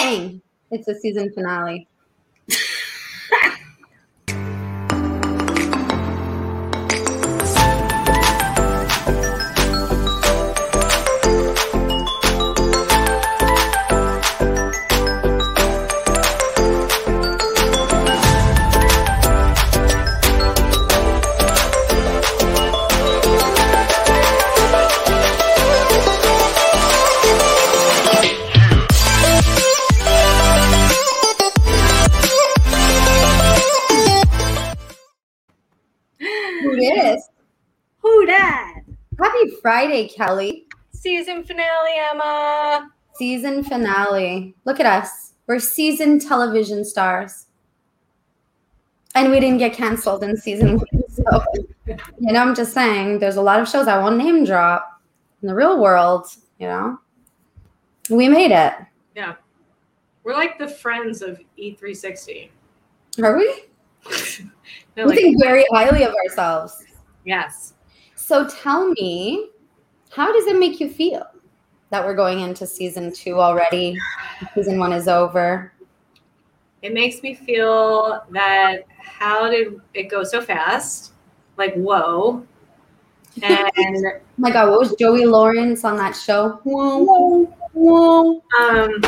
Bang! It's a season finale. Friday, Kelly. Season finale, Emma. Season finale. Look at us. We're seasoned television stars. And we didn't get canceled in season one. So, you know, I'm just saying there's a lot of shows I won't name drop in the real world, you know. We made it. Yeah. We're like the friends of E E360. Are we? We like, think very highly of ourselves. yes. So tell me, how does it make you feel that we're going into season two already? Season one is over. It makes me feel that how did it go so fast? Like, whoa. And Oh my God, what was Joey Lawrence on that show? Whoa, whoa. um,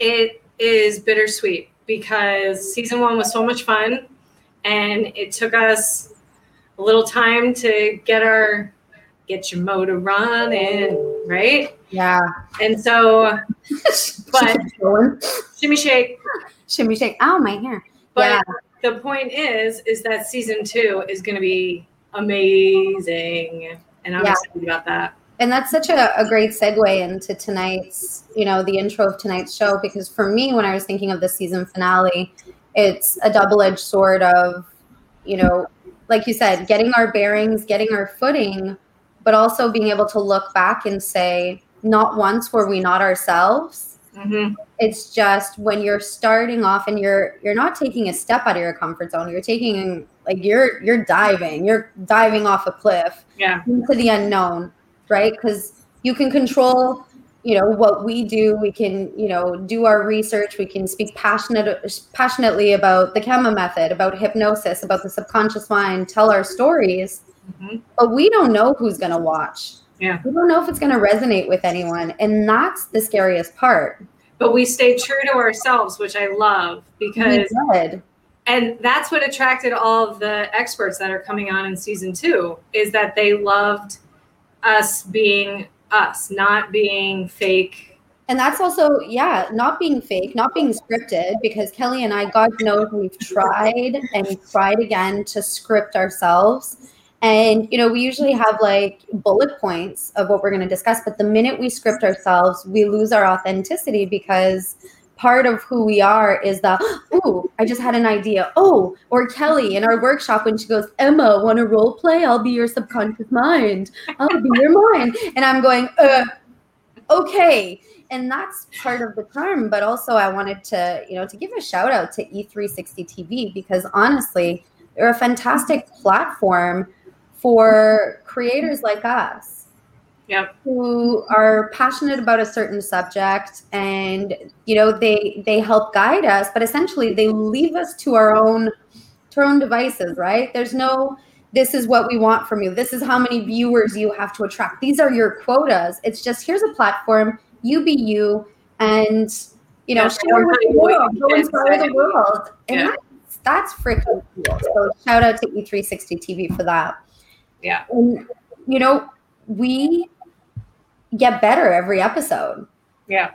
it is bittersweet because season one was so much fun and it took us a little time to get our get your motor running right Yeah. and so but shimmy shake Shimmy shake. Oh my hair. but Yeah. the point is is that season two is going to be amazing and i'm Yeah. excited about that And that's such a, a great segue into tonight's, you know, the intro of tonight's show, because for me, when I was thinking of the season finale, it's a double edged sword of, you know, like you said, getting our bearings, getting our footing, but also being able to look back and say, not once were we not ourselves. hmm It's just when you're starting off and you're you're not taking a step out of your comfort zone. You're taking like you're you're diving. You're diving off a cliff yeah into the unknown, right? Because you can control, you know, what we do. We can, you know, do our research. We can speak passionate, passionately about the Kama method, about hypnosis, about the subconscious mind, tell our stories. Hmm But we don't know who's going to watch. Yeah. We don't know if it's going to resonate with anyone. And that's the scariest part. but we stay true to ourselves which i love We because did. and that's what attracted all of the experts that are coming on in season two is that they loved us being us not being fake And that's also, yeah, not being fake, not being scripted, because Kelly and I, God knows, we've tried and tried again to script ourselves. And, you know, we usually have like bullet points of what we're going to discuss. But the minute we script ourselves, we lose our authenticity because part of who we are is the, oh, I just had an idea. Oh, or Kelly in our workshop when she goes, Emma, want to role play? I'll be your subconscious mind. I'll be your mind. And I'm going, uh, okay and that's part of the charm but also i wanted to you know to give a shout out to e360 tv because honestly they're a fantastic platform for creators like us Yep. who are passionate about a certain subject and you know they they help guide us but essentially they leave us to our own to our own devices right? There's no this is what we want from you. This is how many viewers you have to attract. These are your quotas. It's just here's a platform. You be you and you know Yeah, share with the world. go inspire the world. And Yeah. that's, that's freaking cool. So shout out to e360 tv for that Yeah. and you know we get better every episode. Yeah.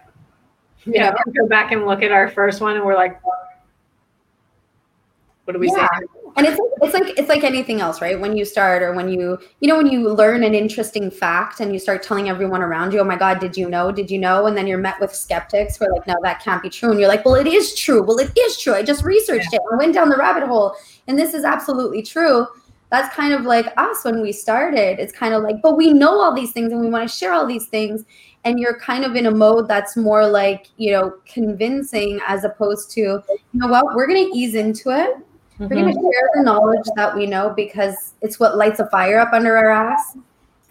You yeah know? go back and look at our first one and we're like what do we Yeah. say and it's it's like it's like anything else right? When you start or when you you know when you learn an interesting fact and you start telling everyone around you oh my god did you know? Did you know? And then you're met with skeptics who are like no that can't be true. And you're like well it is true. Well it is true. I just researched it. I went down the rabbit hole. And this is absolutely true that's kind of like us when we started it's kind of like but we know all these things and we want to share all these things and you're kind of in a mode that's more like you know convincing as opposed to you know what we're going to ease into it we're going to share the knowledge that we know because it's what lights a fire up under our ass.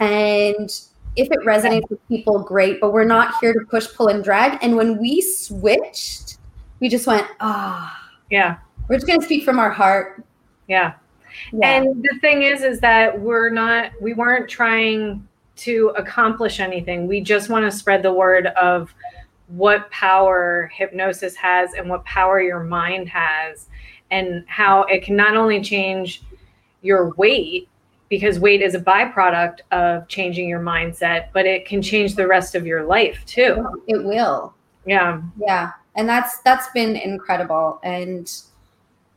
And if it resonates with people, great. But we're not here to push, pull, and drag. And when we switched, we just went, ah, oh, yeah. We're just gonna speak from our heart. Yeah. Yeah. And the thing is, is that we're not, we weren't trying to accomplish anything. We just want to spread the word of what power hypnosis has and what power your mind has and how it can not only change your weight because weight is a byproduct of changing your mindset, but it can change the rest of your life too. It will. Yeah. Yeah. And that's that's been incredible and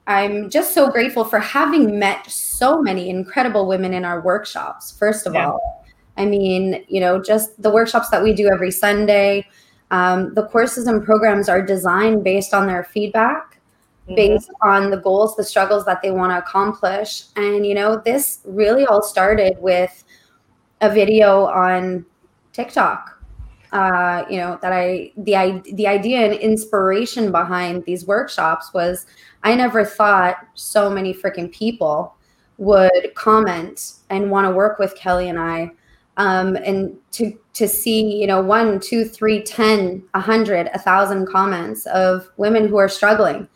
I'm just so grateful for having met so many incredible women in our workshops. First of yeah. all, I mean, you know, just the workshops that we do every Sunday, um, the courses and programs are designed based on their feedback mm-hmm. based on the goals, the struggles that they want to accomplish. And, you know, this really all started with a video on TikTok. Uh, you know that I the the idea and inspiration behind these workshops was I never thought so many freaking people would comment and want to work with Kelly and I um, and to to see you know one two three ten a hundred a thousand comments of women who are struggling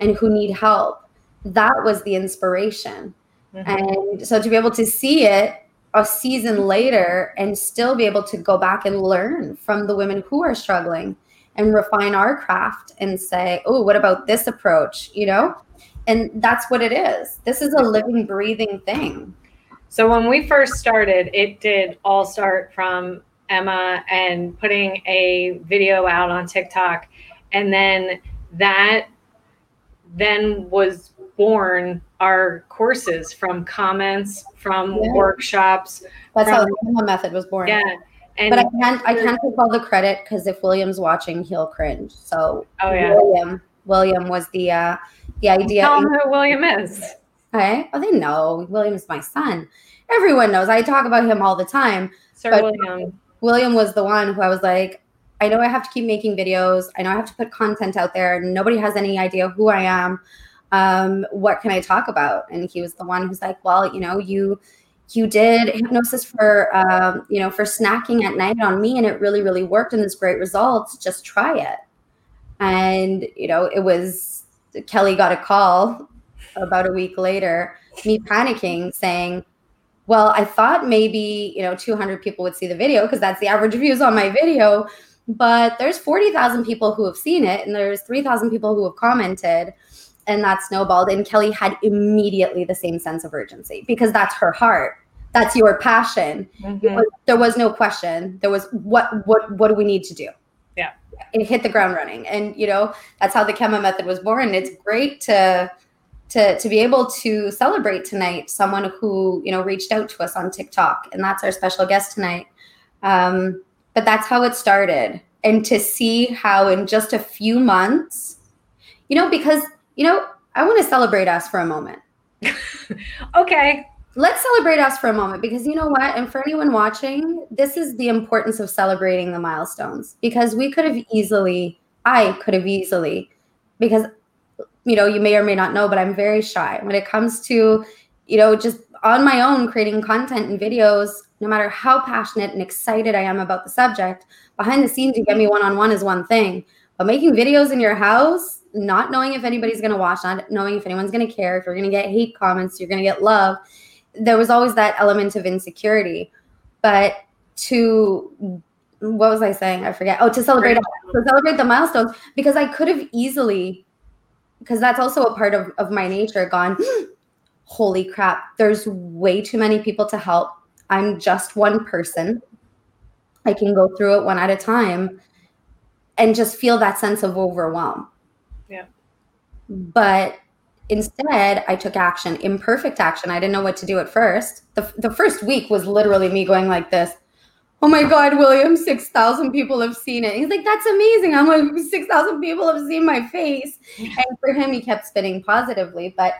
and who need help. That was the inspiration. Mm-hmm. And so to be able to see it a season later and still be able to go back and learn from the women who are struggling and refine our craft and say, oh, what about this approach? You know? And that's what it is. This is a living, breathing thing. So when we first started, it did all start from Emma and putting a video out on TikTok. And then that then was born our courses from comments, from yeah. workshops. That's from, how the Emma method was born. Yeah. And but I can't I can't take all the credit because if William's watching, he'll cringe. So oh yeah, William William was the uh the idea. Tell him who William is. Okay. Oh, they know. William's my son. Everyone knows. I talk about him all the time. Sir William. William was the one who I was like, I know I have to keep making videos. I know I have to put content out there. Nobody has any idea who I am. Um, what can I talk about? And he was the one who's like, well, you know, you you did hypnosis for um, you know for snacking at night on me, and it really really worked, and there's great results. Just try it. And you know, it was Kelly got a call about a week later, me panicking, saying, well, I thought maybe, you know, 200 people would see the video because that's the average views on my video but there's 40,000 people who have seen it and there's 3,000 people who have commented and that snowballed and Kelly had immediately the same sense of urgency because that's her heart. That's your passion. Mm-hmm. was, there was no question. There was what what what do we need to do? Yeah. It hit the ground running. And you know that's how the Kema method was born. It's great to to to be able to celebrate tonight someone who you know reached out to us on TikTok and that's our special guest tonight. Um but that's how it started. And to see how in just a few months, you know, because, you know, I want to celebrate us for a moment. okay. Let's celebrate us for a moment because you know what? And for anyone watching, this is the importance of celebrating the milestones because we could have easily, I could have easily, because, you know, you may or may not know, but I'm very shy when it comes to, you know, just on my own creating content and videos no matter how passionate and excited I am about the subject, behind the scenes, you get me one on one is one thing. But making videos in your house, not knowing if anybody's going to watch, not knowing if anyone's going to care, if you're going to get hate comments, you're going to get love, there was always that element of insecurity. But to what was I saying? I forget. Oh, to celebrate to celebrate the milestones because I could have easily because that's also a part of, of my nature gone holy crap there's way too many people to help I'm just one person. I can go through it one at a time and just feel that sense of overwhelm. Yeah. But instead, I took action, imperfect action. I didn't know what to do at first. The, the first week was literally me going like this. Oh my God, William, 6,000 people have seen it. He's like, that's amazing. I'm like, 6,000 people have seen my face. And for him, he kept spinning positively. But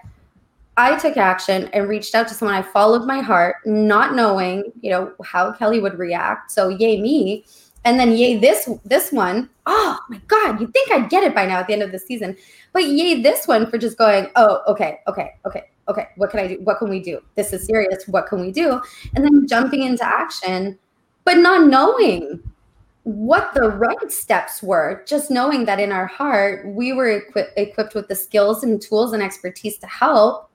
I took action and reached out to someone. I followed my heart, not knowing, you know, how Kelly would react. So yay me. And then yay this this one. Oh my God, you'd think I'd get it by now at the end of the season. But yay this one for just going, oh, okay, okay, okay, okay. What can I do? What can we do? This is serious. What can we do? And then jumping into action. but not knowing what the right steps were, just knowing that in our heart, we were equi- equipped with the skills and tools and expertise to help.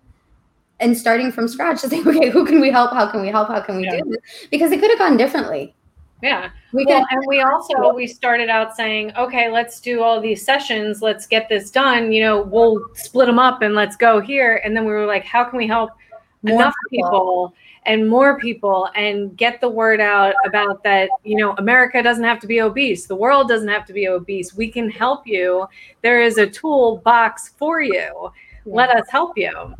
And starting from scratch to say, okay, who can we help? How can we help? How can we yeah. do this? Because it could have gone differently. Yeah. We well, and we also we started out saying, okay, let's do all these sessions, let's get this done. You know, we'll split them up and let's go here. And then we were like, how can we help More enough people. people and more people and get the word out about that you know america doesn't have to be obese the world doesn't have to be obese we can help you there is a toolbox for you yeah. let us help you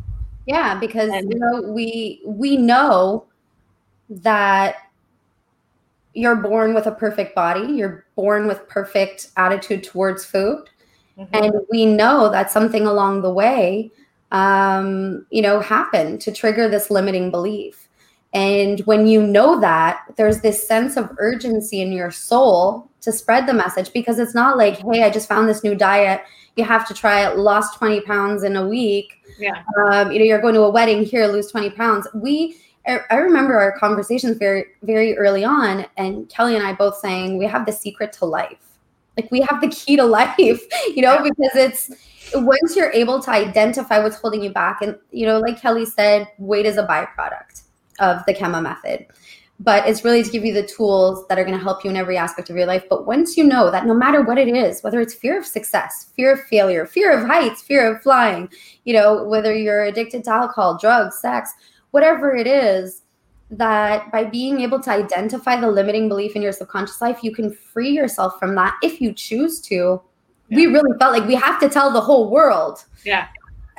yeah because and, you know we we know that you're born with a perfect body you're born with perfect attitude towards food mm-hmm. and we know that something along the way um, you know happened to trigger this limiting belief and when you know that, there's this sense of urgency in your soul to spread the message because it's not like, hey, I just found this new diet. You have to try it, lost 20 pounds in a week. Yeah. Um, you know, you're going to a wedding here, lose 20 pounds. We, I remember our conversations very, very early on, and Kelly and I both saying we have the secret to life. Like we have the key to life, you know, because it's once you're able to identify what's holding you back, and you know, like Kelly said, weight is a byproduct of the Kemah method. But it's really to give you the tools that are going to help you in every aspect of your life. But once you know that no matter what it is, whether it's fear of success, fear of failure, fear of heights, fear of flying, you know, whether you're addicted to alcohol, drugs, sex, whatever it is, that by being able to identify the limiting belief in your subconscious life, you can free yourself from that if you choose to. Yeah. We really felt like we have to tell the whole world. Yeah.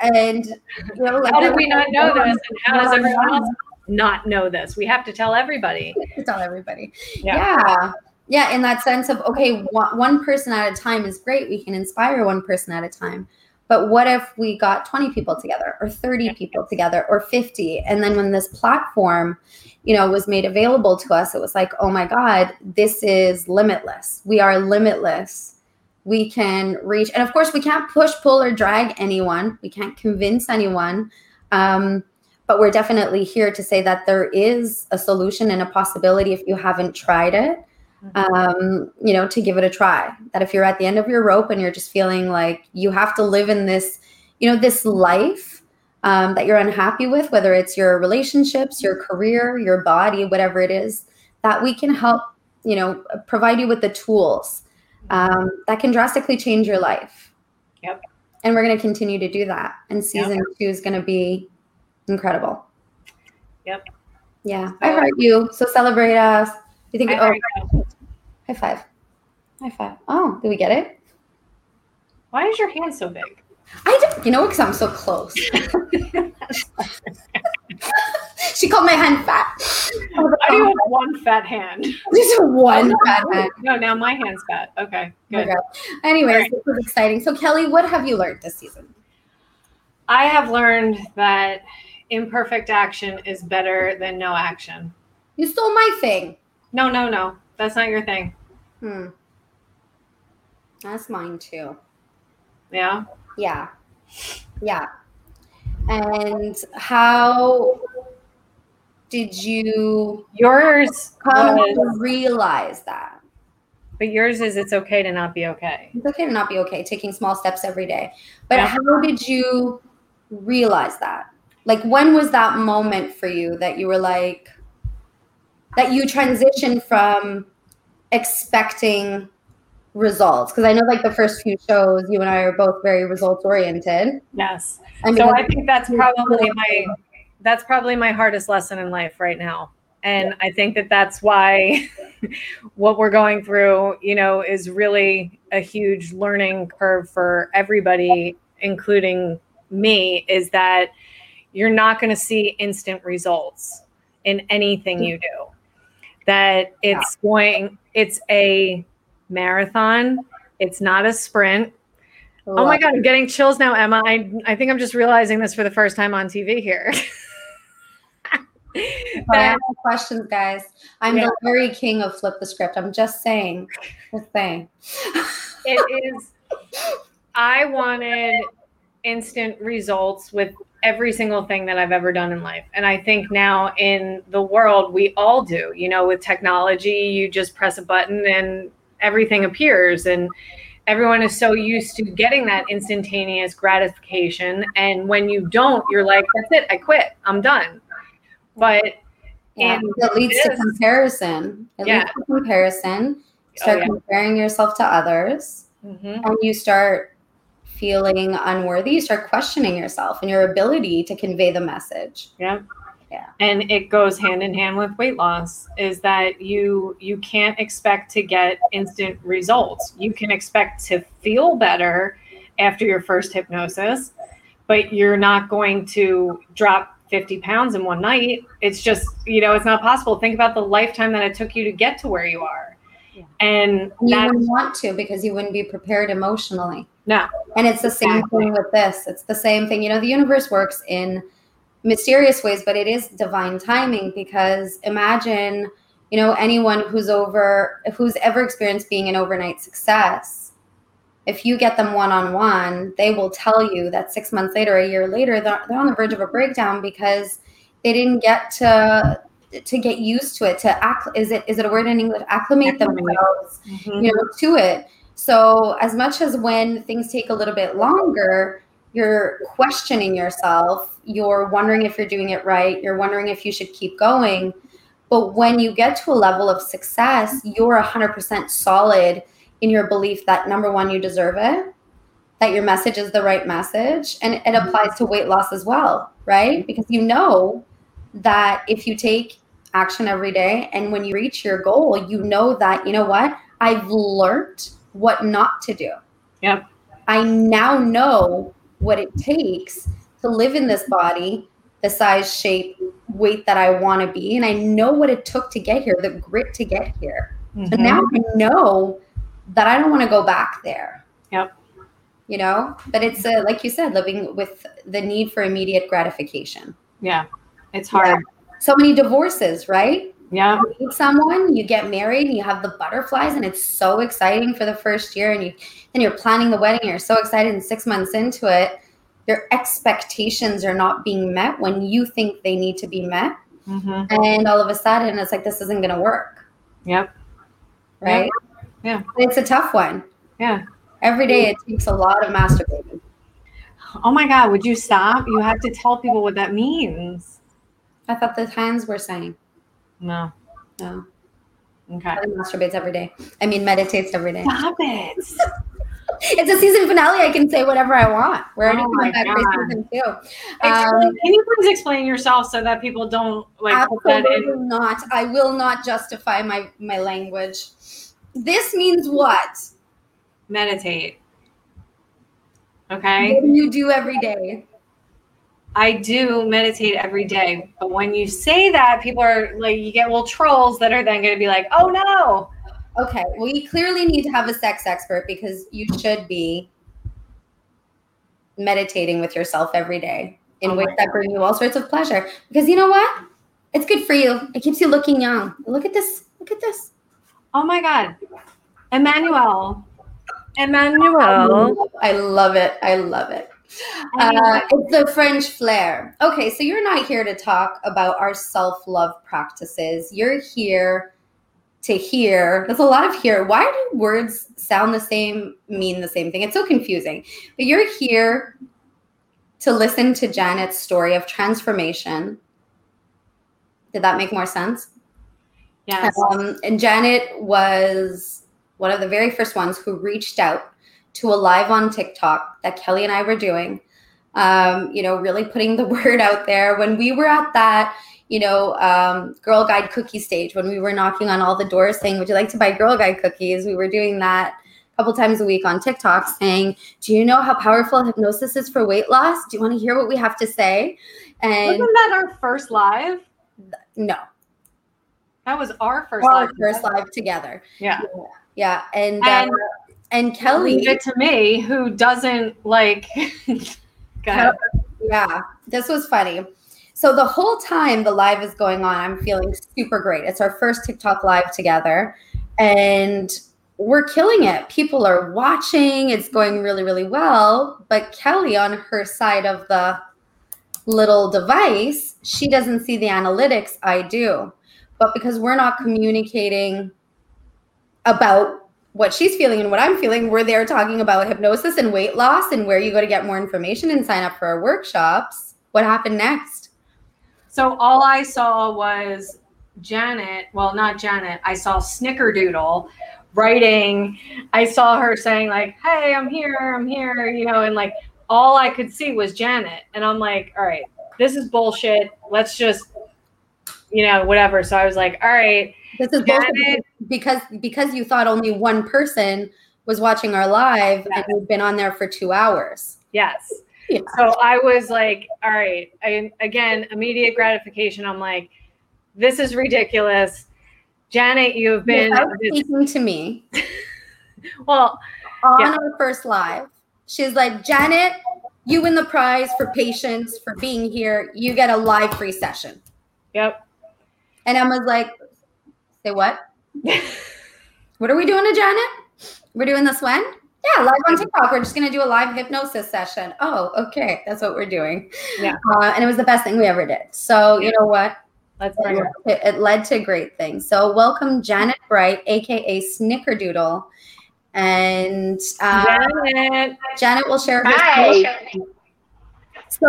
And you know, like, how did we not know oh, this? And how does everyone else not know this. We have to tell everybody. tell everybody. Yeah. yeah. yeah. in that sense of okay, one person at a time is great. We can inspire one person at a time. But what if we got 20 people together or 30 people together or 50? And then when this platform, you know, was made available to us, it was like, oh my God, this is limitless. We are limitless. We can reach, and of course, we can't push, pull, or drag anyone. We can't convince anyone. Um, but we're definitely here to say that there is a solution and a possibility if you haven't tried it. Um, you know to give it a try that if you're at the end of your rope and you're just feeling like you have to live in this you know this life um, that you're unhappy with whether it's your relationships your career your body whatever it is that we can help you know provide you with the tools um, that can drastically change your life yep and we're going to continue to do that and season yep. two is going to be incredible. Yep. Yeah, I heard you. So celebrate us. You think? I oh, high five. High five. Oh, did we get it? Why is your hand so big? I don't, you know, because I'm so close. she called my hand fat. Oh, I do have one fat hand. Just one oh, fat hand. No, now my hand's fat. Okay, good. Okay. Anyways, right. this was exciting. So, Kelly, what have you learned this season? I have learned that imperfect action is better than no action. You stole my thing. No, no, no. That's not your thing. Hmm. That's mine too. Yeah. Yeah. Yeah. And how did you yours come was, to realize that? But yours is it's okay to not be okay. It's okay to not be okay, taking small steps every day. But yeah. how did you realize that? Like, when was that moment for you that you were like, that you transition from expecting results? Because I know, like, the first few shows, you and I are both very results oriented. Yes. And so I think that's probably my that's probably my hardest lesson in life right now and i think that that's why what we're going through you know is really a huge learning curve for everybody including me is that you're not going to see instant results in anything mm. you do. That it's yeah. going, it's a marathon, it's not a sprint. Oh my God, I'm getting chills now, Emma. I, I think I'm just realizing this for the first time on TV here. I have questions, guys. I'm yeah. the very king of flip the script. I'm just saying. Just saying. it is. I wanted instant results with every single thing that I've ever done in life. And I think now in the world, we all do. You know, with technology, you just press a button and everything appears. And everyone is so used to getting that instantaneous gratification. And when you don't, you're like, that's it, I quit, I'm done. But yeah, it leads to comparison. It yeah. leads to comparison. Start oh, yeah. comparing yourself to others, mm-hmm. and you start feeling unworthy. You start questioning yourself and your ability to convey the message. Yeah. Yeah. And it goes hand in hand with weight loss is that you you can't expect to get instant results. You can expect to feel better after your first hypnosis, but you're not going to drop 50 pounds in one night. It's just, you know, it's not possible. Think about the lifetime that it took you to get to where you are. Yeah. And you wouldn't want to because you wouldn't be prepared emotionally. No. And it's the same exactly. thing with this. It's the same thing. You know, the universe works in mysterious ways, but it is divine timing because imagine, you know, anyone who's over, who's ever experienced being an overnight success, if you get them one on one, they will tell you that six months later, a year later, they're, they're on the verge of a breakdown because they didn't get to to get used to it to act is it is it a word in english acclimate, acclimate. themselves mm-hmm. you know to it so as much as when things take a little bit longer you're questioning yourself you're wondering if you're doing it right you're wondering if you should keep going. But when you get to a level of success you're 100% solid in your belief that number one you deserve it that your message is the right message and it mm-hmm. applies to weight loss as well right? Mm-hmm. Because you know that if you take action every day and when you reach your goal you know that you know what? I've learned what not to do yep i now know what it takes to live in this body, the size, shape, weight that I want to be. And I know what it took to get here, the grit to get here. Mm-hmm. So now I know that I don't want to go back there. Yep. You know, but it's uh, like you said, living with the need for immediate gratification. Yeah. It's hard. Yeah. So many divorces, right? Yeah. You meet someone, you get married, and you have the butterflies, and it's so exciting for the first year. And you and you're planning the wedding, you're so excited, and six months into it, your expectations are not being met when you think they need to be met. Mm-hmm. And all of a sudden, it's like this isn't going to work. Yep. Right. Yeah. It's a tough one. Yeah. Every day it takes a lot of masturbating. Oh my God! Would you stop? You have to tell people what that means. I thought the hands were saying. No. No. Okay. masturbates every day. I mean, meditates every day. Stop it. it's a season finale. I can say whatever I want. We're already oh coming back for season two. Um, can you please explain yourself so that people don't like absolutely not. I will not justify my my language. This means what? Meditate. Okay. What do you do every day? I do meditate every day. But when you say that, people are like, you get little trolls that are then going to be like, oh no. Okay. We clearly need to have a sex expert because you should be meditating with yourself every day in oh ways that bring you all sorts of pleasure. Because you know what? It's good for you. It keeps you looking young. Look at this. Look at this. Oh my God. Emmanuel. Emmanuel. I love it. I love it. Uh, it's the French flair. Okay, so you're not here to talk about our self love practices. You're here to hear. There's a lot of here. Why do words sound the same, mean the same thing? It's so confusing. But you're here to listen to Janet's story of transformation. Did that make more sense? Yes. Um, and Janet was one of the very first ones who reached out to a live on TikTok that Kelly and I were doing. Um, you know, really putting the word out there. When we were at that, you know, um, Girl Guide cookie stage, when we were knocking on all the doors saying, Would you like to buy Girl Guide cookies? We were doing that a couple times a week on TikTok saying, Do you know how powerful hypnosis is for weight loss? Do you want to hear what we have to say? And wasn't that our first live? No. That was our first our live. first live together. Yeah. Yeah. yeah. And, and uh, and Kelly it to me who doesn't like yeah this was funny. So the whole time the live is going on i'm feeling super great. It's our first tiktok live together and we're killing it. People are watching it's going really really well but kelly on her side of the little device, she doesn't see the analytics, I do. But because we're not communicating about what she's feeling and what I'm feeling, we're there talking about hypnosis and weight loss and where you go to get more information and sign up for our workshops. What happened next? So all I saw was Janet, well, not Janet, I saw Snickerdoodle writing. I saw her saying, like, hey, I'm here, I'm here, you know, and like all I could see was Janet. And I'm like, all right, this is bullshit. Let's just, you know, whatever. So I was like, all right. This is Janet. because because you thought only one person was watching our live yes. and we've been on there for two hours. Yes. Yeah. So I was like, all right. I, again, immediate gratification. I'm like, this is ridiculous. Janet, you have been speaking to me. well, on yeah. our first live, she's like, Janet, you win the prize for patience for being here. You get a live free session. Yep. And Emma's like, say what? what are we doing to Janet? We're doing this when? Yeah, live on TikTok. We're just gonna do a live hypnosis session. Oh, okay, that's what we're doing. Yeah, uh, and it was the best thing we ever did. So you know what? Let's bring it, it, it led to great things. So welcome Janet Bright, aka Snickerdoodle, and uh, Janet. Janet will share her. Hi. So,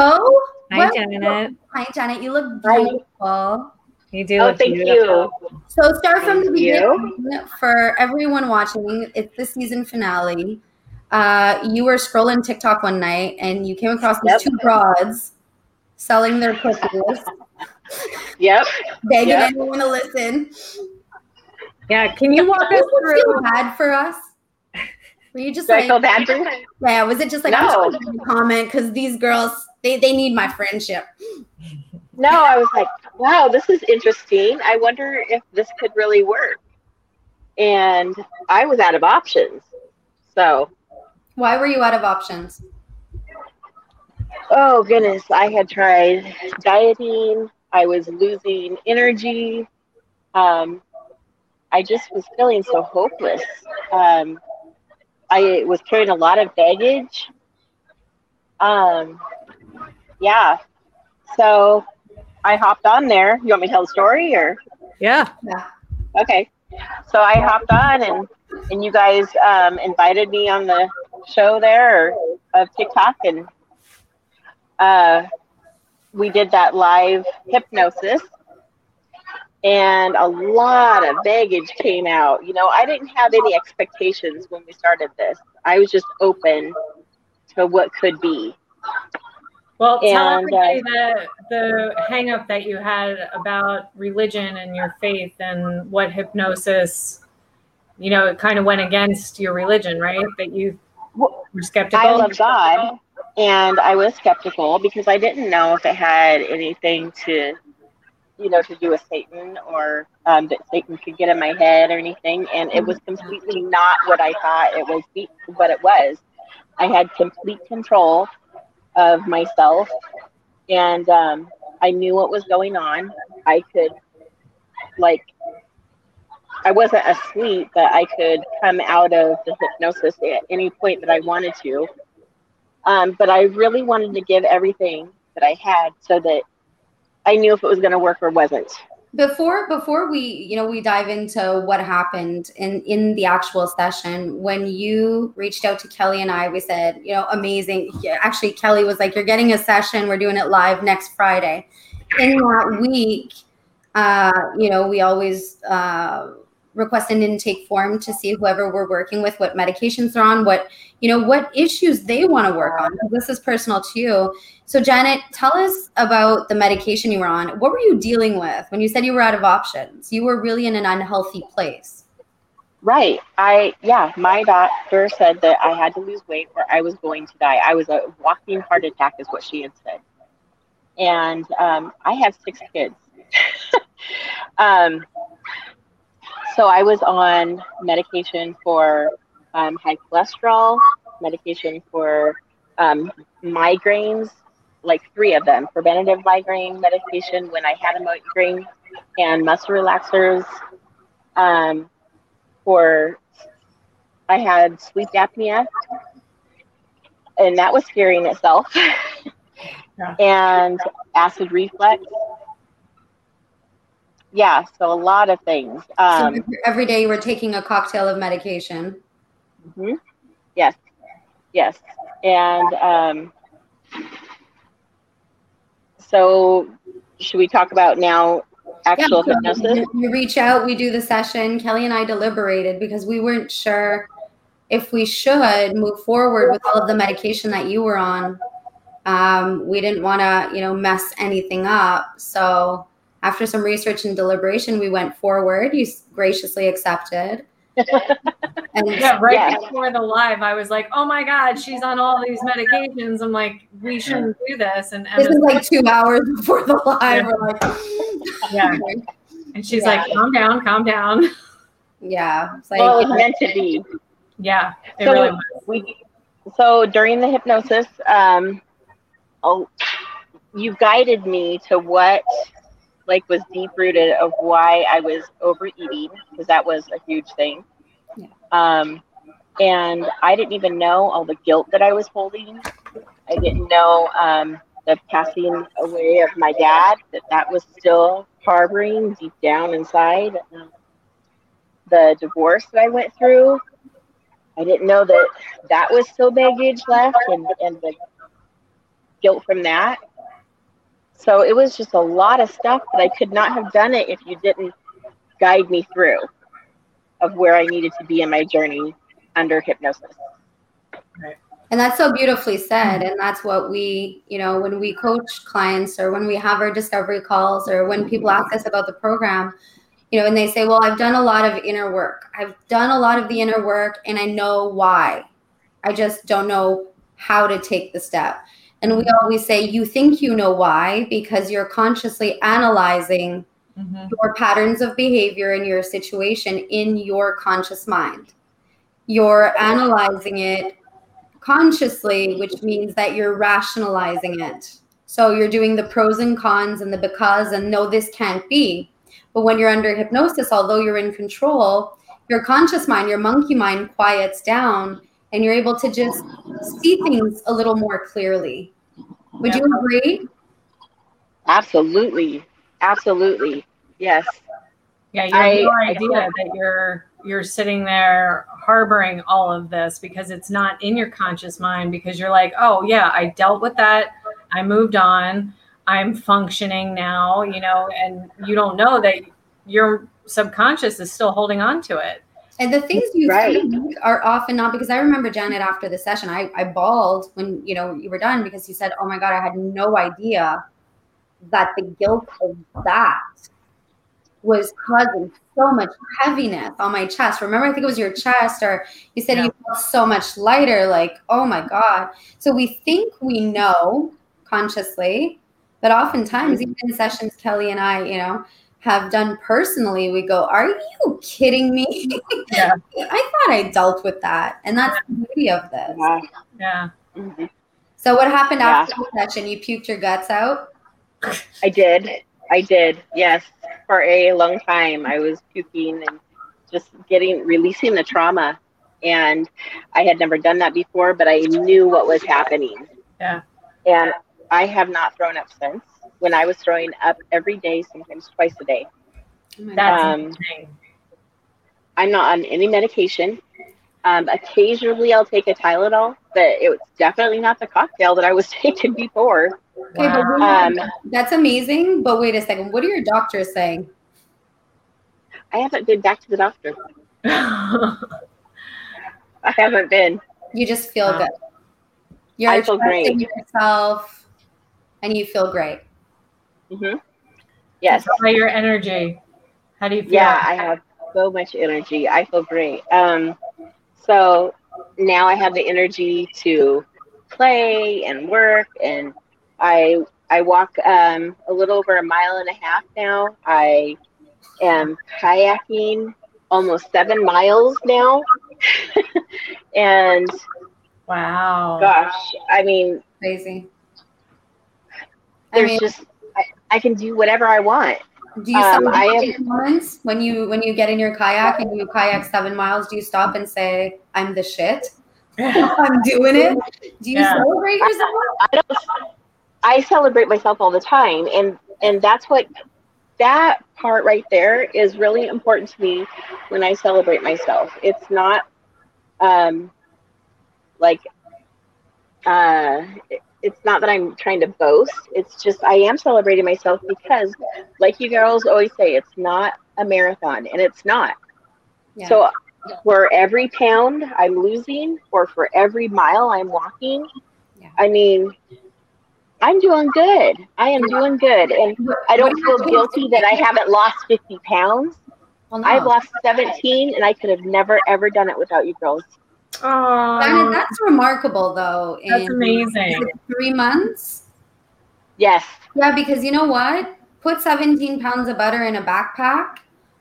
hi well, Janet. Hi Janet. You look beautiful. You do. Oh, thank beautiful. you. So start from the beginning you. for everyone watching. It's the season finale. Uh, you were scrolling TikTok one night and you came across these yep. two broads selling their cookies. yep. Begging yep. anyone to listen. Yeah. Can you walk us through? Feel bad for us? Were you just Did like? I feel bad for you? Yeah. Was it just like no. comment because these girls they they need my friendship? No, I was like, wow, this is interesting. I wonder if this could really work. And I was out of options. So, why were you out of options? Oh, goodness. I had tried dieting, I was losing energy. Um, I just was feeling so hopeless. Um, I was carrying a lot of baggage. Um, yeah. So I hopped on there. You want me to tell the story or? Yeah. Yeah. Okay. So I hopped on and and you guys um, invited me on the show there of TikTok and uh, we did that live hypnosis and a lot of baggage came out. You know, I didn't have any expectations when we started this. I was just open to what could be. Well, tell and, everybody uh, the the hang up that you had about religion and your faith and what hypnosis, you know, it kind of went against your religion, right? That you were skeptical. I love God, and I was skeptical because I didn't know if it had anything to, you know, to do with Satan or um, that Satan could get in my head or anything. And it was completely not what I thought it was. What it was, I had complete control of myself, and um, I knew what was going on. I could, like, I wasn't asleep, but I could come out of the hypnosis at any point that I wanted to. Um, but I really wanted to give everything that I had so that I knew if it was going to work or wasn't before before we you know we dive into what happened in in the actual session when you reached out to kelly and i we said you know amazing. Actually kelly was like you're getting a session. We're doing it live next friday. In that week uh you know we always uh request an intake form to see whoever we're working with what medications they're on what you know what issues they want to work on. This is personal to you. So janet tell us about the medication you were on. What were you dealing with when you said you were out of options? You were really in an unhealthy place. Right. I yeah my doctor said that i had to lose weight or i was going to die. I was a walking heart attack is what she had said. And um, i have six kids. Um, so I was on medication for um, high cholesterol, medication for um, migraines, like three of them preventative migraine medication when I had a migraine, and muscle relaxers. Um, for I had sleep apnea, and that was scary in itself. yeah. and acid reflux. Yeah, so a lot of things. Um, so every day you were taking a cocktail of medication. Mm-hmm. Yes, yes, and um, so should we talk about now actual yeah, hypnosis? We reach out, we do the session. Kelly and I deliberated because we weren't sure if we should move forward with all of the medication that you were on. Um, we didn't want to, you know, mess anything up. So after some research and deliberation, we went forward. You graciously accepted. and yeah, right yeah. before the live, I was like, "Oh my God, she's on all these medications." I'm like, "We shouldn't do this." And this is like two hours before the live. Yeah. We're like, yeah. And she's yeah. like, "Calm down, calm down." Yeah, it's like, well, it was meant to be. Yeah, it so really was. We, so during the hypnosis, um, oh, you guided me to what like was deep rooted of why I was overeating because that was a huge thing. Yeah. Um, and I didn't even know all the guilt that I was holding. I didn't know um, the passing away of my dad that that was still harboring deep down inside. The divorce that I went through, I didn't know that that was still baggage left, and, and the guilt from that. So it was just a lot of stuff that I could not have done it if you didn't guide me through of where I needed to be in my journey under hypnosis. And that's so beautifully said. And that's what we, you know, when we coach clients or when we have our discovery calls or when people ask us about the program, you know, and they say, well, I've done a lot of inner work. I've done a lot of the inner work and I know why. I just don't know how to take the step. And we always say, you think you know why because you're consciously analyzing mm-hmm. your patterns of behavior in your situation in your conscious mind. You're analyzing it consciously, which means that you're rationalizing it. So you're doing the pros and cons and the because and no, this can't be. But when you're under hypnosis, although you're in control, your conscious mind, your monkey mind quiets down and you're able to just see things a little more clearly. Would you agree? Absolutely. Absolutely. Yes. Yeah, you have I, no idea I, that you're you're sitting there harboring all of this because it's not in your conscious mind because you're like, "Oh, yeah, I dealt with that. I moved on. I'm functioning now," you know, and you don't know that your subconscious is still holding on to it. And the things you right. think are often not because I remember Janet after the session, I, I bawled when you know you were done because you said, Oh my God, I had no idea that the guilt of that was causing so much heaviness on my chest. Remember, I think it was your chest, or you said yeah. you felt so much lighter, like, oh my God. So we think we know consciously, but oftentimes, mm-hmm. even in sessions, Kelly and I, you know, have done personally, we go, Are you kidding me? Yeah. I thought I dealt with that. And that's the beauty of this. Yeah. yeah. Mm-hmm. So, what happened yeah. after the session? You puked your guts out? I did. I did. Yes. For a long time, I was puking and just getting, releasing the trauma. And I had never done that before, but I knew what was happening. Yeah. And I have not thrown up since when I was throwing up every day, sometimes twice a day. That's um, I'm not on any medication. Um, occasionally, I'll take a Tylenol, but it was definitely not the cocktail that I was taking before. Okay, wow. um, that's amazing. But wait a second. What are your doctors saying? I haven't been back to the doctor. I haven't been. You just feel good. You're I feel great. yourself, and you feel great. Mm-hmm. Yes. How about your energy? How do you feel? Yeah, I have so much energy. I feel great. Um, so now I have the energy to play and work, and I I walk um, a little over a mile and a half now. I am kayaking almost seven miles now, and wow, gosh, I mean, crazy. There's I mean, just I can do whatever I want. Do you um, I have, moments when you when you get in your kayak and you kayak seven miles? Do you stop and say, "I'm the shit"? I'm doing it. Do you yeah. celebrate yourself? I don't. I celebrate myself all the time, and and that's what that part right there is really important to me when I celebrate myself. It's not um, like uh, it's not that I'm trying to boast. It's just I am celebrating myself because, like you girls always say, it's not a marathon, and it's not. Yeah. So, for every pound I'm losing, or for every mile I'm walking, yeah. I mean, I'm doing good. I am doing good, and I don't feel guilty that I haven't lost 50 pounds. Well, no. I've lost 17, and I could have never ever done it without you girls. Oh, that's remarkable, though. That's amazing. Three months. Yes. Yeah, because you know what? Put 17 pounds of butter in a backpack.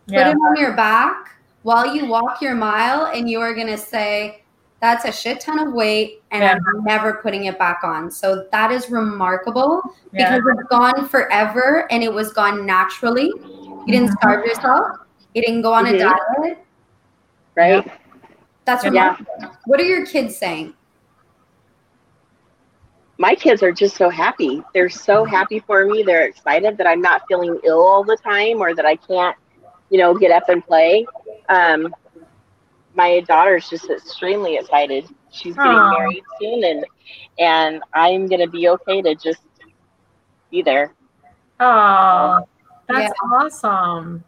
Yeah. Put it on your back while you walk your mile, and you are gonna say, "That's a shit ton of weight," and yeah. I'm never putting it back on. So that is remarkable yeah. because it's gone forever, and it was gone naturally. You didn't mm-hmm. starve yourself. You didn't go on mm-hmm. a diet. Right. That's yeah. What are your kids saying? My kids are just so happy. They're so happy for me. They're excited that I'm not feeling ill all the time or that I can't, you know, get up and play. Um, my daughter's just extremely excited. She's getting Aww. married soon, and and I'm gonna be okay to just be there. Oh, that's yeah. awesome.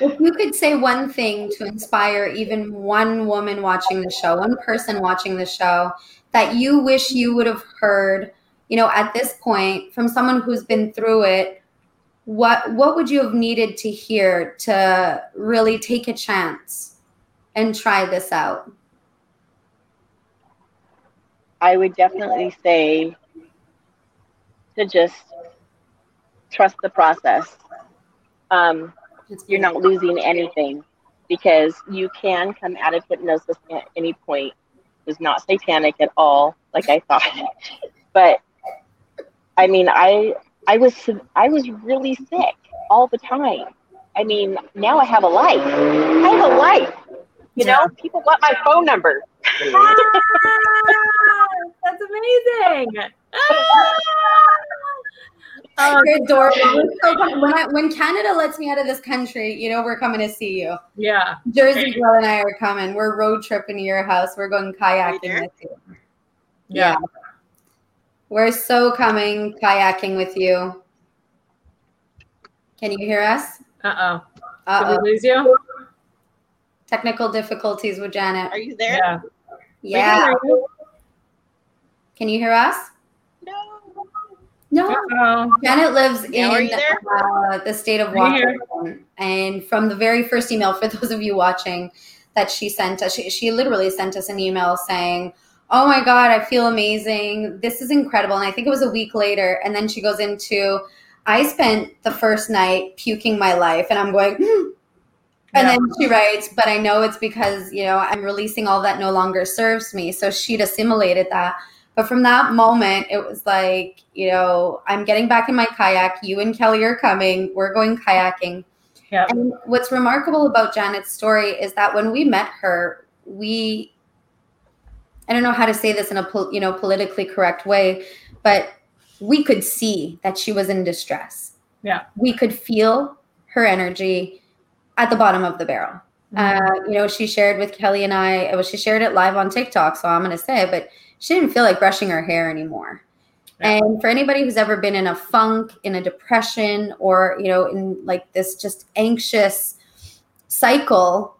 If you could say one thing to inspire even one woman watching the show, one person watching the show that you wish you would have heard, you know, at this point from someone who's been through it, what what would you have needed to hear to really take a chance and try this out? I would definitely say to just trust the process. Um, you're not losing anything because you can come out of hypnosis at any point. It's not satanic at all, like I thought. but I mean, I I was I was really sick all the time. I mean, now I have a life. I have a life. You know, people want my phone number. ah, that's amazing. Ah! Oh, You're adorable. So when, I, when Canada lets me out of this country, you know, we're coming to see you. Yeah. Jersey girl and I are coming. We're road tripping to your house. We're going kayaking with you. Yeah. yeah. We're so coming kayaking with you. Can you hear us? Uh oh. Uh-oh. Did we lose you? Technical difficulties with Janet. Are you there? Yeah. Yeah. Can you hear us? No, Uh-oh. Janet lives in uh, the state of Washington, and from the very first email, for those of you watching, that she sent us, she, she literally sent us an email saying, "Oh my God, I feel amazing. This is incredible." And I think it was a week later, and then she goes into, "I spent the first night puking my life," and I'm going. Hmm. And yeah. then she writes, but I know it's because, you know, I'm releasing all that no longer serves me. So she'd assimilated that. But from that moment, it was like, you know, I'm getting back in my kayak. You and Kelly are coming. We're going kayaking. Yep. And what's remarkable about Janet's story is that when we met her, we I don't know how to say this in a you know politically correct way, but we could see that she was in distress. Yeah. We could feel her energy at the bottom of the barrel. Mm-hmm. Uh, you know, she shared with Kelly and I, well, she shared it live on TikTok, so I'm going to say it, but she didn't feel like brushing her hair anymore. Yeah. And for anybody who's ever been in a funk, in a depression, or, you know, in like this just anxious cycle,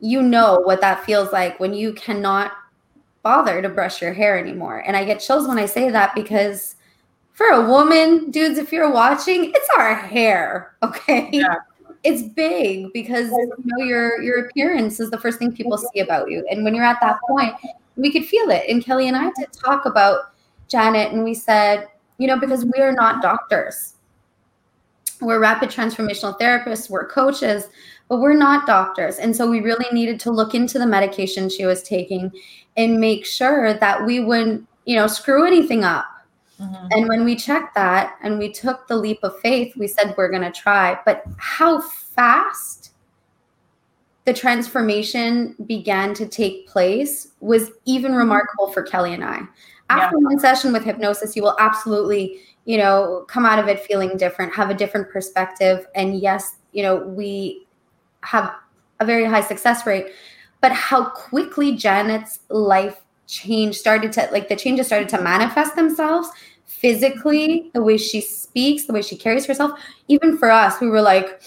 you know what that feels like when you cannot bother to brush your hair anymore. And I get chills when I say that because for a woman, dudes, if you're watching, it's our hair, okay? Yeah. It's big because you know your your appearance is the first thing people see about you. And when you're at that point, we could feel it. And Kelly and I did talk about Janet, and we said, you know, because we are not doctors, we're rapid transformational therapists, we're coaches, but we're not doctors. And so we really needed to look into the medication she was taking and make sure that we wouldn't, you know, screw anything up. Mm-hmm. And when we checked that and we took the leap of faith, we said we're going to try. But how fast the transformation began to take place was even mm-hmm. remarkable for Kelly and I. After Yeah. one session with hypnosis, you will absolutely, you know, come out of it feeling different, have a different perspective. And yes, you know, we have a very high success rate, but how quickly Janet's life change started to like the changes started to manifest themselves physically, the way she speaks, the way she carries herself. Even for us, we were like,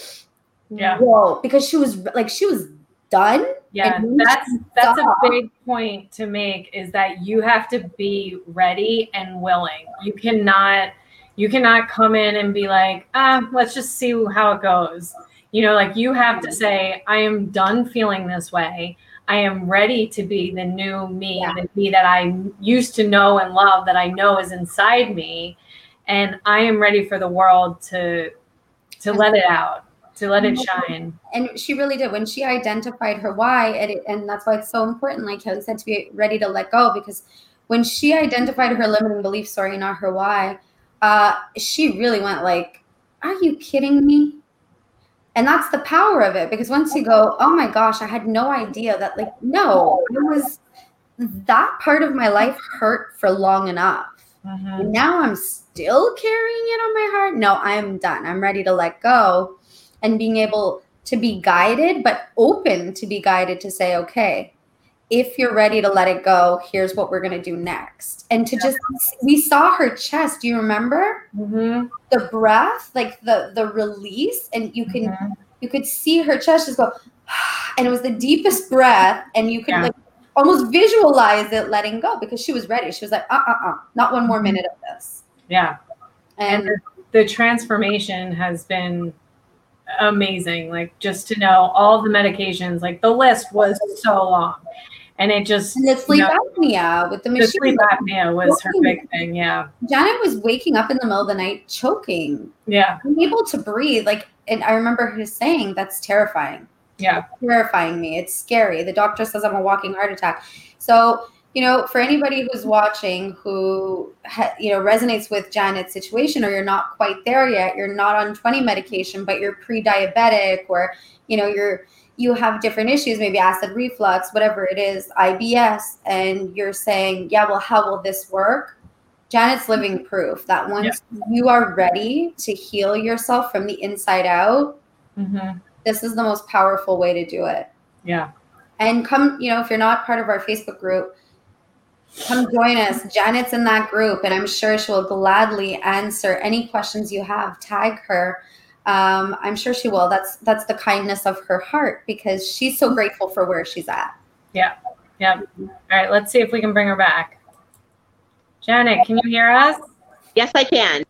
Yeah. whoa, because she was like she was done. Yeah, that's that's a big point to make is that you have to be ready and willing. You cannot you cannot come in and be like, ah, let's just see how it goes. You know, like you have to say, I am done feeling this way. I am ready to be the new me, Yeah. the me that I used to know and love, that I know is inside me, and I am ready for the world to to let it out, to let it shine. And she really did when she identified her why, and, it, and that's why it's so important, like Kelly said, to be ready to let go. Because when she identified her limiting belief, sorry, not her why, uh, she really went like, "Are you kidding me?" And that's the power of it. Because once you go, "Oh my gosh, I had no idea that," like, no, it was that part of my life hurt for long enough. Mhm. Now I'm still carrying it on my heart. No, I'm done. I'm ready to let go and being able to be guided, but open to be guided to say, okay, if you're ready to let it go, here's what we're going to do next. And to just, we saw her chest. Do you remember Mhm. the breath, like the, the release? And you can, Mhm. you could see her chest just go, and it was the deepest breath. And you could Yeah. like almost visualize it letting go because she was ready. She was like, uh, uh, uh, not one more Mhm. minute of this. Yeah. And and the transformation has been amazing like just to know all the medications like the list was so long and it just And the sleep you know, apnea with the the machine. sleep apnea was her big thing yeah Janet was waking up in the middle of the night choking, yeah unable to breathe. Like, and I remember her saying, "That's terrifying, yeah terrifying me. It's scary." The doctor says I'm a walking heart attack. So, you know, for anybody who's watching who ha- you know resonates with Janet's situation, or you're not quite there yet, you're not on 20 medication, but you're pre-diabetic, or you know you're you have different issues, maybe acid reflux, whatever it is, IBS, and you're saying, yeah, well, how will this work? Janet's living proof that once you are ready to heal yourself from the inside out, hmm this is the most powerful way to do it. yeah And come, you know, if you're not part of our Facebook group, come join us. Janet's in that group, and I'm sure she will gladly answer any questions you have. Tag her. Um, I'm sure she will. That's that's the kindness of her heart because she's so grateful for where she's at. yeah Yeah. all right let's see if we can bring her back janet can you hear us Yes, I can.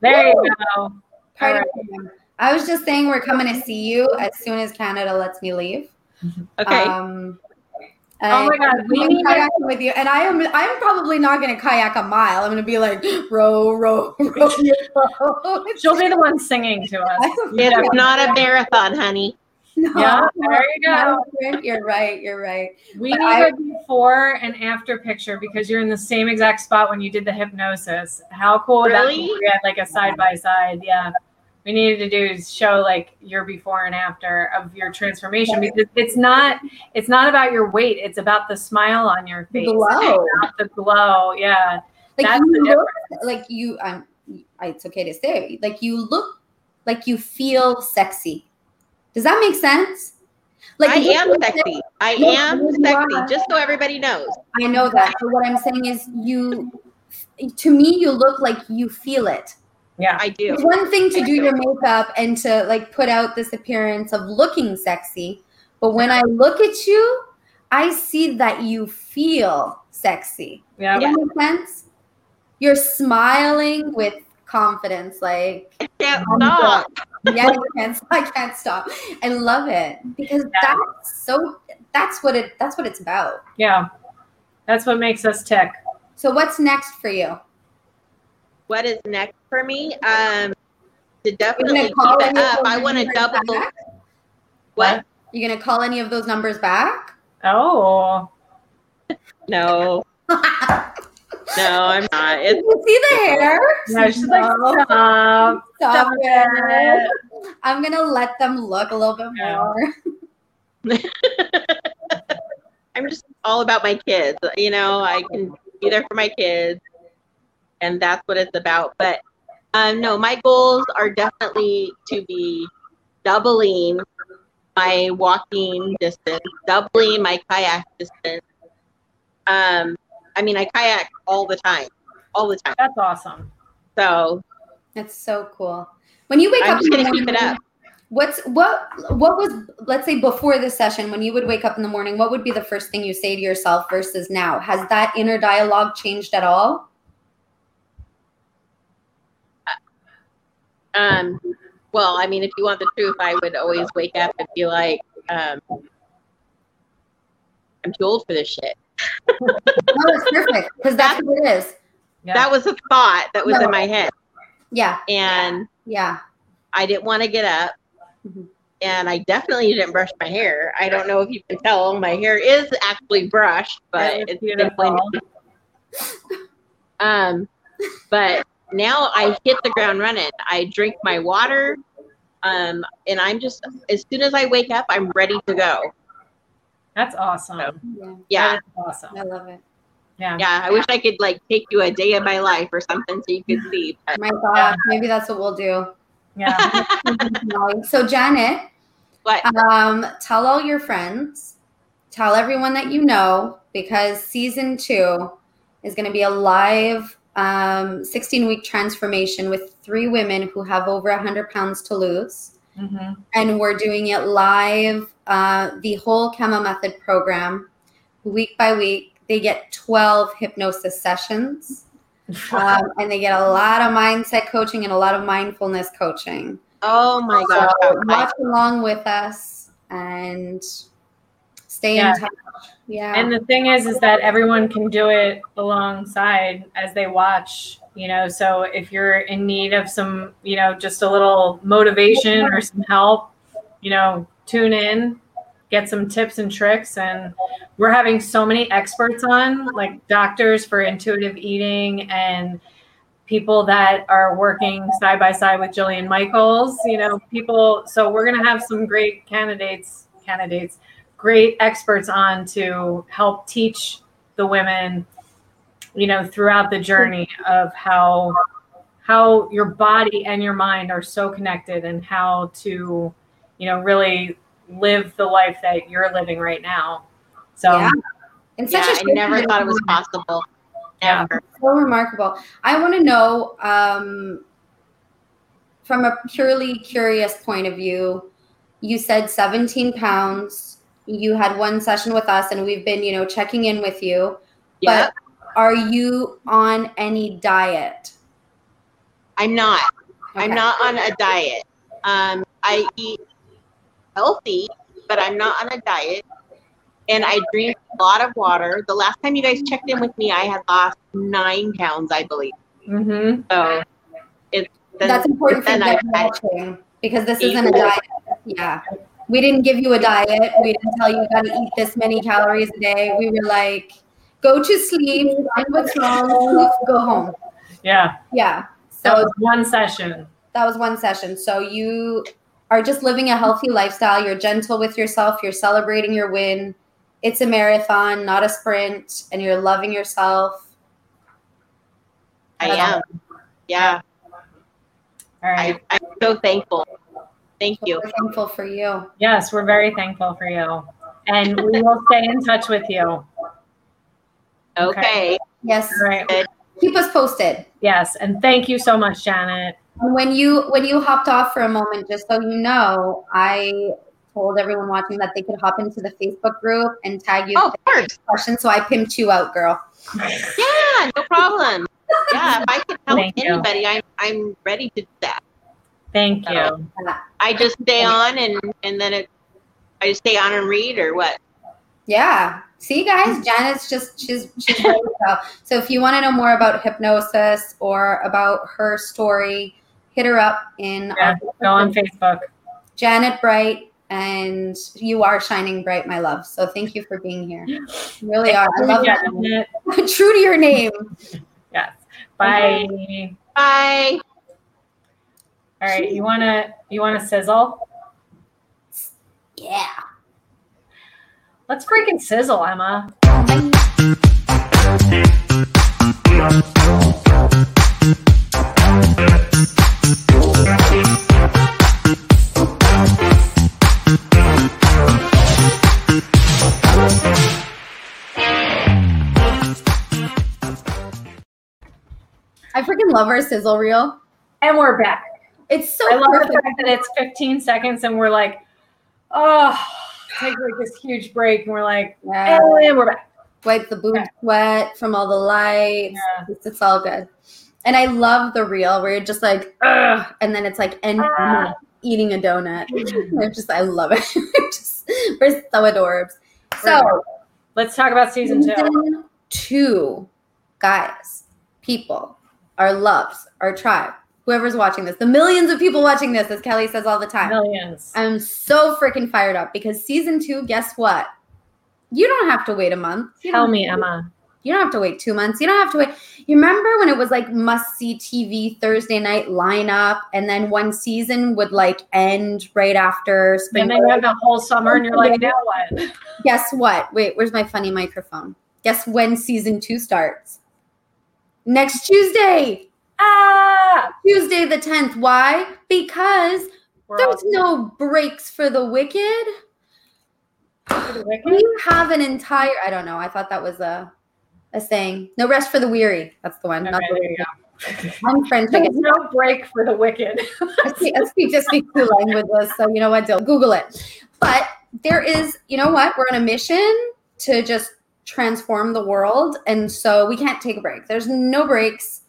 there you go Part All of. I was just saying we're coming to see you as soon as Canada lets me leave. Okay. Um, Uh, oh my God, we I'm need to- kayaking with you, and I am. I'm probably not going to kayak a mile. I'm going to be like row, row, row. she'll be the one singing to us it's not a marathon, honey. No, Yeah, there you no, go. You're right. You're right. We But need I- a before and after picture because you're in the same exact spot when you did the hypnosis. How cool would that be? Really? We had like a side by side. Yeah. We needed to do is show like your before and after of your transformation because it's not it's not about your weight, it's about the smile on your face The face. glow. About the glow. Yeah. Like That's you the look like you. Um, it's okay to say like you look like you feel sexy. Does that make sense? Like I am look- sexy. I am sexy, are. just so everybody knows. I know that. But what I'm saying is, you, to me, you look like you feel it. Yeah. I do. It's one thing to do your makeup and to like put out this appearance of looking sexy, but when I look at you, I see that you feel sexy. Yeah. Does that make sense? You're smiling with confidence, like Can't I'm stop. yeah, I can't, I can't stop. I love it because Yeah. that's so. That's what it. That's what it's about. Yeah. That's what makes us tick. So what's next for you? What is next for me? Um, to definitely keep call it up. I want to double. back? What? You're gonna call any of those numbers back? Oh. No, no, I'm not. It's you see the hair? No, she's like, No. stop. Stop Stop it. I'm gonna let them look a little bit Yeah. more. I'm just all about my kids. You know, I can be there for my kids, and that's what it's about. But um, no, my goals are definitely to be doubling my walking distance, doubling my kayak distance. Um, I mean, I kayak all the time, all the time. That's awesome. So That's so cool. When you wake I'm up, just gonna keep it up. What's what? What was let's say before the session when you would wake up in the morning? What would be the first thing you say to yourself versus now? Has that inner dialogue changed at all? Um, well, I mean, if you want the truth, I would always wake up and be like, um, I'm too old for this shit. No, it's perfect because that's what it is. Yeah. That was a thought that was No. in my head. Yeah, And yeah. I didn't want to get up. Mhm. And I definitely didn't brush my hair. I don't know if you can tell, my hair is actually brushed, but That is it's beautiful. definitely um but now I hit the ground running. I drink my water. Um, and I'm just as soon as I wake up, I'm ready to go. That's awesome. Yeah, Yeah. That is awesome. I love it. Yeah. Yeah. I wish I could like take you a day of my life or something so you could see. But My God, maybe that's what we'll do. Yeah. So Janet, What? um, tell all your friends, tell everyone that you know, because season two is going to be a live um, 16 week transformation with three women who have over 100 pounds to lose. hmm And we're doing it live, uh, the whole Kema Method program, week by week. They get 12 hypnosis sessions. Um, and they get a lot of mindset coaching and a lot of mindfulness coaching. oh my So gosh. watch along with us and stay Yeah. in touch. Yeah. And the thing is, is that everyone can do it alongside as they watch. You know, so if you're in need of some, you know, just a little motivation or some help, you know, tune in, get some tips and tricks. And we're having so many experts on, like doctors for intuitive eating and people that are working side by side with Jillian Michaels, you know, people. So we're going to have some great candidates, candidates great experts on to help teach the women you know throughout the journey of how how your body and your mind are so connected and how to you know really live the life that you're living right now so Yeah. And Yeah, such a I never thought it was possible. Yeah. So remarkable. I want to know um, from a purely curious point of view. You said 17 pounds. You had one session with us, and we've been, you know, checking in with you. Yeah. But are you on any diet? I'm not. I'm not on a diet. Um, I eat healthy, but I'm not on a diet. And I drink a lot of water. The last time you guys checked in with me, I had lost nine pounds, I believe. Mm-hmm. So it's That's important for then them I- I- watching because this isn't a diet. Yeah. We didn't give you a diet. We didn't tell you you got to eat this many calories a day. We were like, go to sleep, find what's wrong, go home. yeah Yeah. that So was one session that was one session. So you are just living a healthy lifestyle. You're gentle with yourself. You're celebrating your win. It's a marathon, not a sprint, and you're loving yourself. I am. Yeah. all right I, I'm so thankful. Thank you. We're thankful for you. yes we're very thankful for you and we will stay in touch with you Okay. Okay. Yes. all right Keep us posted. yes and thank you so much janet And when you when you hopped off for a moment, just so you know, I told everyone watching that they could hop into the Facebook group and tag you Oh, of course. questions. So I pimped you out, girl. Yeah, no problem. Yeah, if I can help Thank you. anybody, I'm I'm ready to do that. Thank you uh, I just stay on and and then it I just stay on and read or what? Yeah. See, guys, Janet's just she's she's ready to go. So if you want to know more about hypnosis or about her story, hit her up in yeah, our go on facebook Janet Bright, and you are shining bright, my love. So thank you for being here. You really are. I love that. Janet. True to your name. yes bye Bye. All right you want to you want to sizzle Yeah. Let's freaking sizzle, Emma. I freaking love our sizzle reel. And we're back. It's so I love perfect. the fact that it's 15 seconds and we're like, oh, take like this huge break and we're like, Yeah. and we're back. Wipe the boob Yeah. sweat from all the lights. Yeah. It's, it's all good. And I love the reel where you're just like, Ugh, and then it's like, and Ah. eating a donut. I just, I love it. Just, we're so adorbs. So, Let's talk about season two. two, guys, people, our loves, our tribe, whoever's watching this, the millions of people watching this, as Kelly says all the time. Millions. I'm so freaking fired up because season two, guess what? You don't have to wait a month. You Tell me, Emma. You don't have to wait two months. You don't have to wait. You remember when it was like must see TV Thursday night lineup, and then one season would like end right after spring And then you have the whole summer and you're like, now what? Guess what? Wait, where's my funny microphone? Guess when season two starts? Next Tuesday, Ah! Tuesday the 10th. Why? Because We're there's no breaks for the wicked. the wicked. We have an entire, I don't know, I thought that was a, a saying. No rest for the weary. That's the one. not the there you go. I'm French. There's no break for the wicked. I speak, I speak just speak two languages, so you know what? Don't Google it. But there is, you know what? We're on a mission to just transform the world, and so we can't take a break. There's no breaks.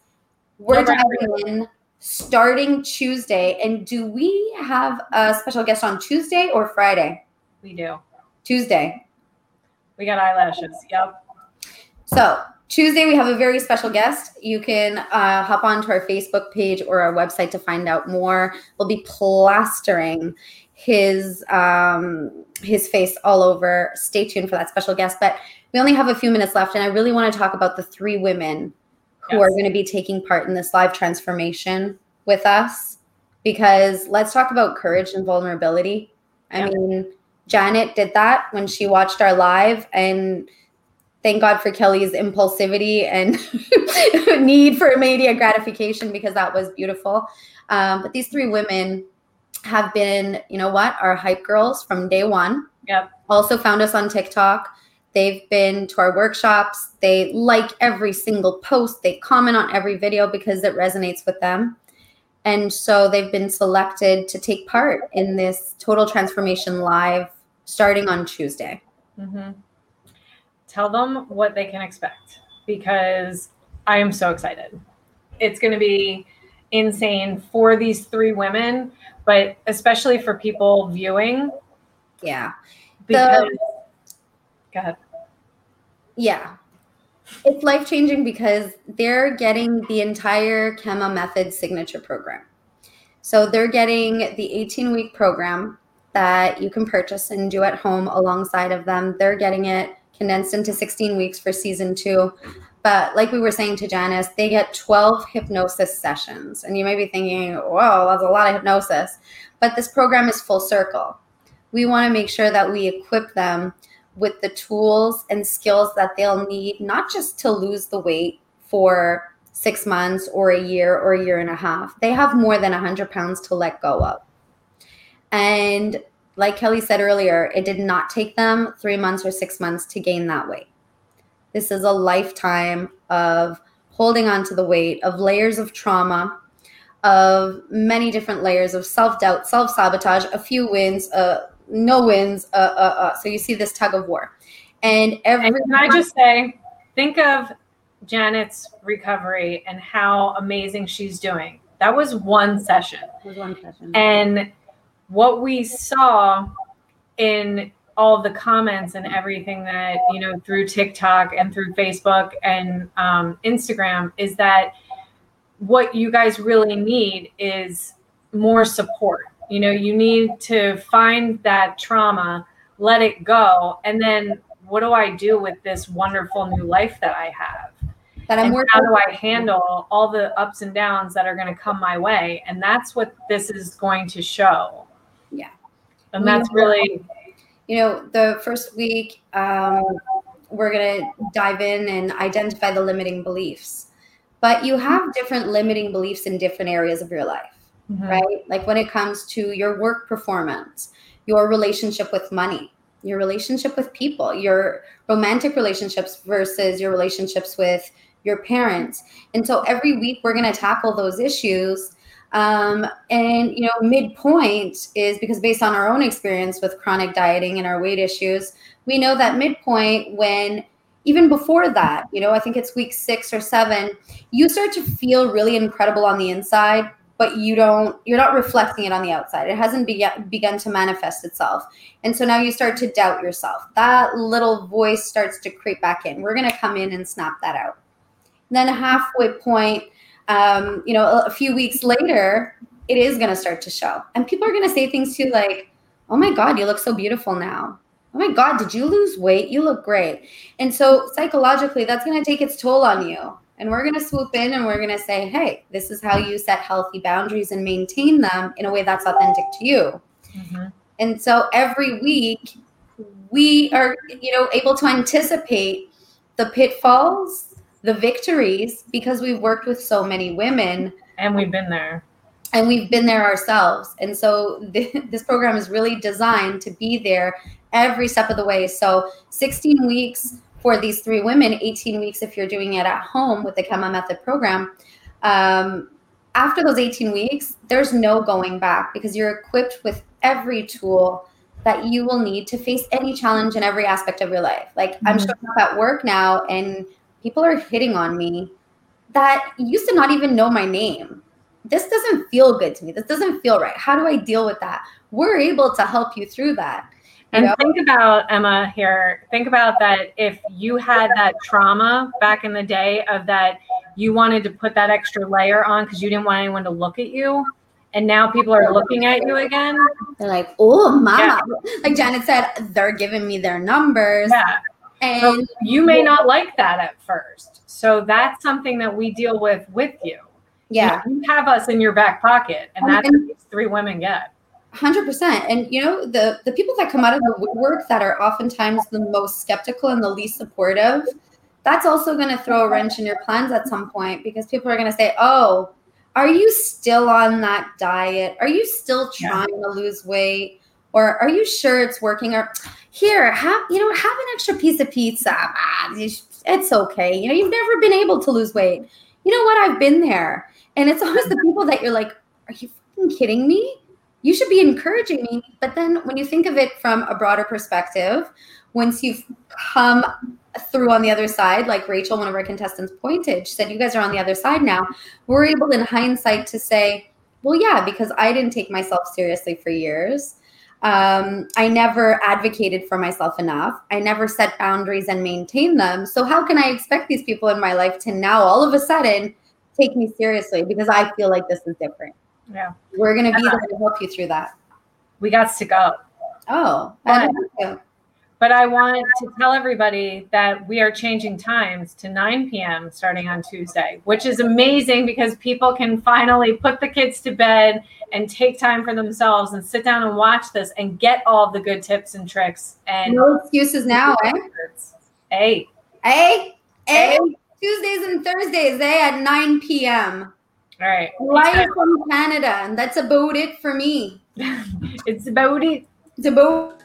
We're diving in starting Tuesday. And do we have a special guest on Tuesday or Friday? we do. Tuesday. We got eyelashes. Yep. So Tuesday we have a very special guest. You can uh, hop onto our Facebook page or our website to find out more. We'll be plastering his um, his face all over. Stay tuned for that special guest. But we only have a few minutes left, and I really want to talk about the three women who Yes. are going to be taking part in this live transformation with us. Because let's talk about courage and vulnerability. I Yeah. mean, Janet did that when she watched our live, and thank God for Kelly's impulsivity and need for immediate gratification because that was beautiful. Um, but these three women have been, you know what, our hype girls from day one. Yep. Also found us on TikTok. They've been to our workshops. They like every single post. They comment on every video because it resonates with them. And so they've been selected to take part in this Total Transformation Live starting on Tuesday. hmm Tell them what they can expect because I am so excited. It's going to be insane for these three women, but especially for people viewing Yeah. because. Go ahead. Yeah. It's life changing because they're getting the entire Kema Method signature program. So they're getting the 18 week program that you can purchase and do at home alongside of them. They're getting it condensed into 16 weeks for season two. But like we were saying to Janice, they get 12 hypnosis sessions. And you may be thinking, whoa, that's a lot of hypnosis. But this program is full circle. We want to make sure that we equip them with the tools and skills that they'll need, not just to lose the weight for six months or a year or a year and a half. They have more than 100 pounds to let go of. And like Kelly said earlier, it did not take them three months or six months to gain that weight. This is a lifetime of holding on to the weight, of layers of trauma, of many different layers of self doubt, self sabotage, a few wins, uh, no wins. Uh, uh, uh. So you see this tug of war. And every And can I just say, think of Janet's recovery and how amazing she's doing. That was one session. There's one session. And what we saw in all the comments and everything that, you know, through TikTok and through Facebook and um, Instagram is that what you guys really need is more support. You know, you need to find that trauma, let it go, and then what do I do with this wonderful new life that I have? that I'm and working how do I handle all the ups and downs that are going to come my way? And that's what this is going to show. Yeah. And that's really you know, the first week, um, we're going to dive in and identify the limiting beliefs. But you have different limiting beliefs in different areas of your life, mm-hmm. right? Like when it comes to your work performance, your relationship with money, your relationship with people, your romantic relationships versus your relationships with your parents. And so every week we're going to tackle those issues. Um, and, you know, midpoint is because based on our own experience with chronic dieting and our weight issues, we know that midpoint when even before that, you know, I think it's week six or seven, you start to feel really incredible on the inside, but you don't, you're not reflecting it on the outside. It hasn't begun, begun to manifest itself. And so now you start to doubt yourself. That little voice starts to creep back in. We're going to come in and snap that out. Then a halfway point, um, you know, a few weeks later, it is going to start to show. And people are going to say things to you like, oh my God, you look so beautiful now. Oh my God, did you lose weight? You look great. And so psychologically, that's going to take its toll on you. And we're going to swoop in and we're going to say, hey, this is how you set healthy boundaries and maintain them in a way that's authentic to you. Mm-hmm. And so every week, we are, you know, able to anticipate the pitfalls the victories because we've worked with so many women and we've been there and we've been there ourselves and so th- this program is really designed to be there every step of the way so 16 weeks for these three women 18 weeks if you're doing it at home with the Kema method program um, after those 18 weeks there's no going back because you're equipped with every tool that you will need to face any challenge in every aspect of your life like mm-hmm. i'm showing up at work now and people are hitting on me that used to not even know my name. This doesn't feel good to me. This doesn't feel right. How do I deal with that? We're able to help you through that. And know? think about Emma here. Think about that if you had that trauma back in the day of that you wanted to put that extra layer on because you didn't want anyone to look at you. And now people are looking at you again. They're like, oh, mama. Yeah. Like Janet said, they're giving me their numbers. Yeah. And so you may not like that at first. So that's something that we deal with with you. Yeah. You have us in your back pocket, and that's and, what these three women get. 100% and you know the the people that come out of the woodwork that are oftentimes the most skeptical and the least supportive that's also going to throw a wrench in your plans at some point because people are going to say oh are you still on that diet? Are you still trying yeah. to lose weight? Or are you sure it's working? Or here have you know have an extra piece of pizza. Ah, it's okay. You know you've never been able to lose weight. You know what? I've been there. And it's always the people that you're like are you fucking kidding me you should be encouraging me but then when you think of it from a broader perspective once you've come through on the other side like rachel one of our contestants pointed she said you guys are on the other side now we're able in hindsight to say well yeah because i didn't take myself seriously for years um, I never advocated for myself enough. I never set boundaries and maintained them. So, how can I expect these people in my life to now all of a sudden take me seriously because I feel like this is different? Yeah. We're going to be there to help you through that. We got to go. Oh, but I want to tell everybody that we are changing times to 9 p.m. starting on Tuesday, which is amazing because people can finally put the kids to bed and take time for themselves and sit down and watch this and get all the good tips and tricks. And no excuses now, eh? Hey. Hey. Hey. Tuesdays and Thursdays, eh, at 9 p.m. All right. Live from Canada, and that's about it for me. it's about it. It's about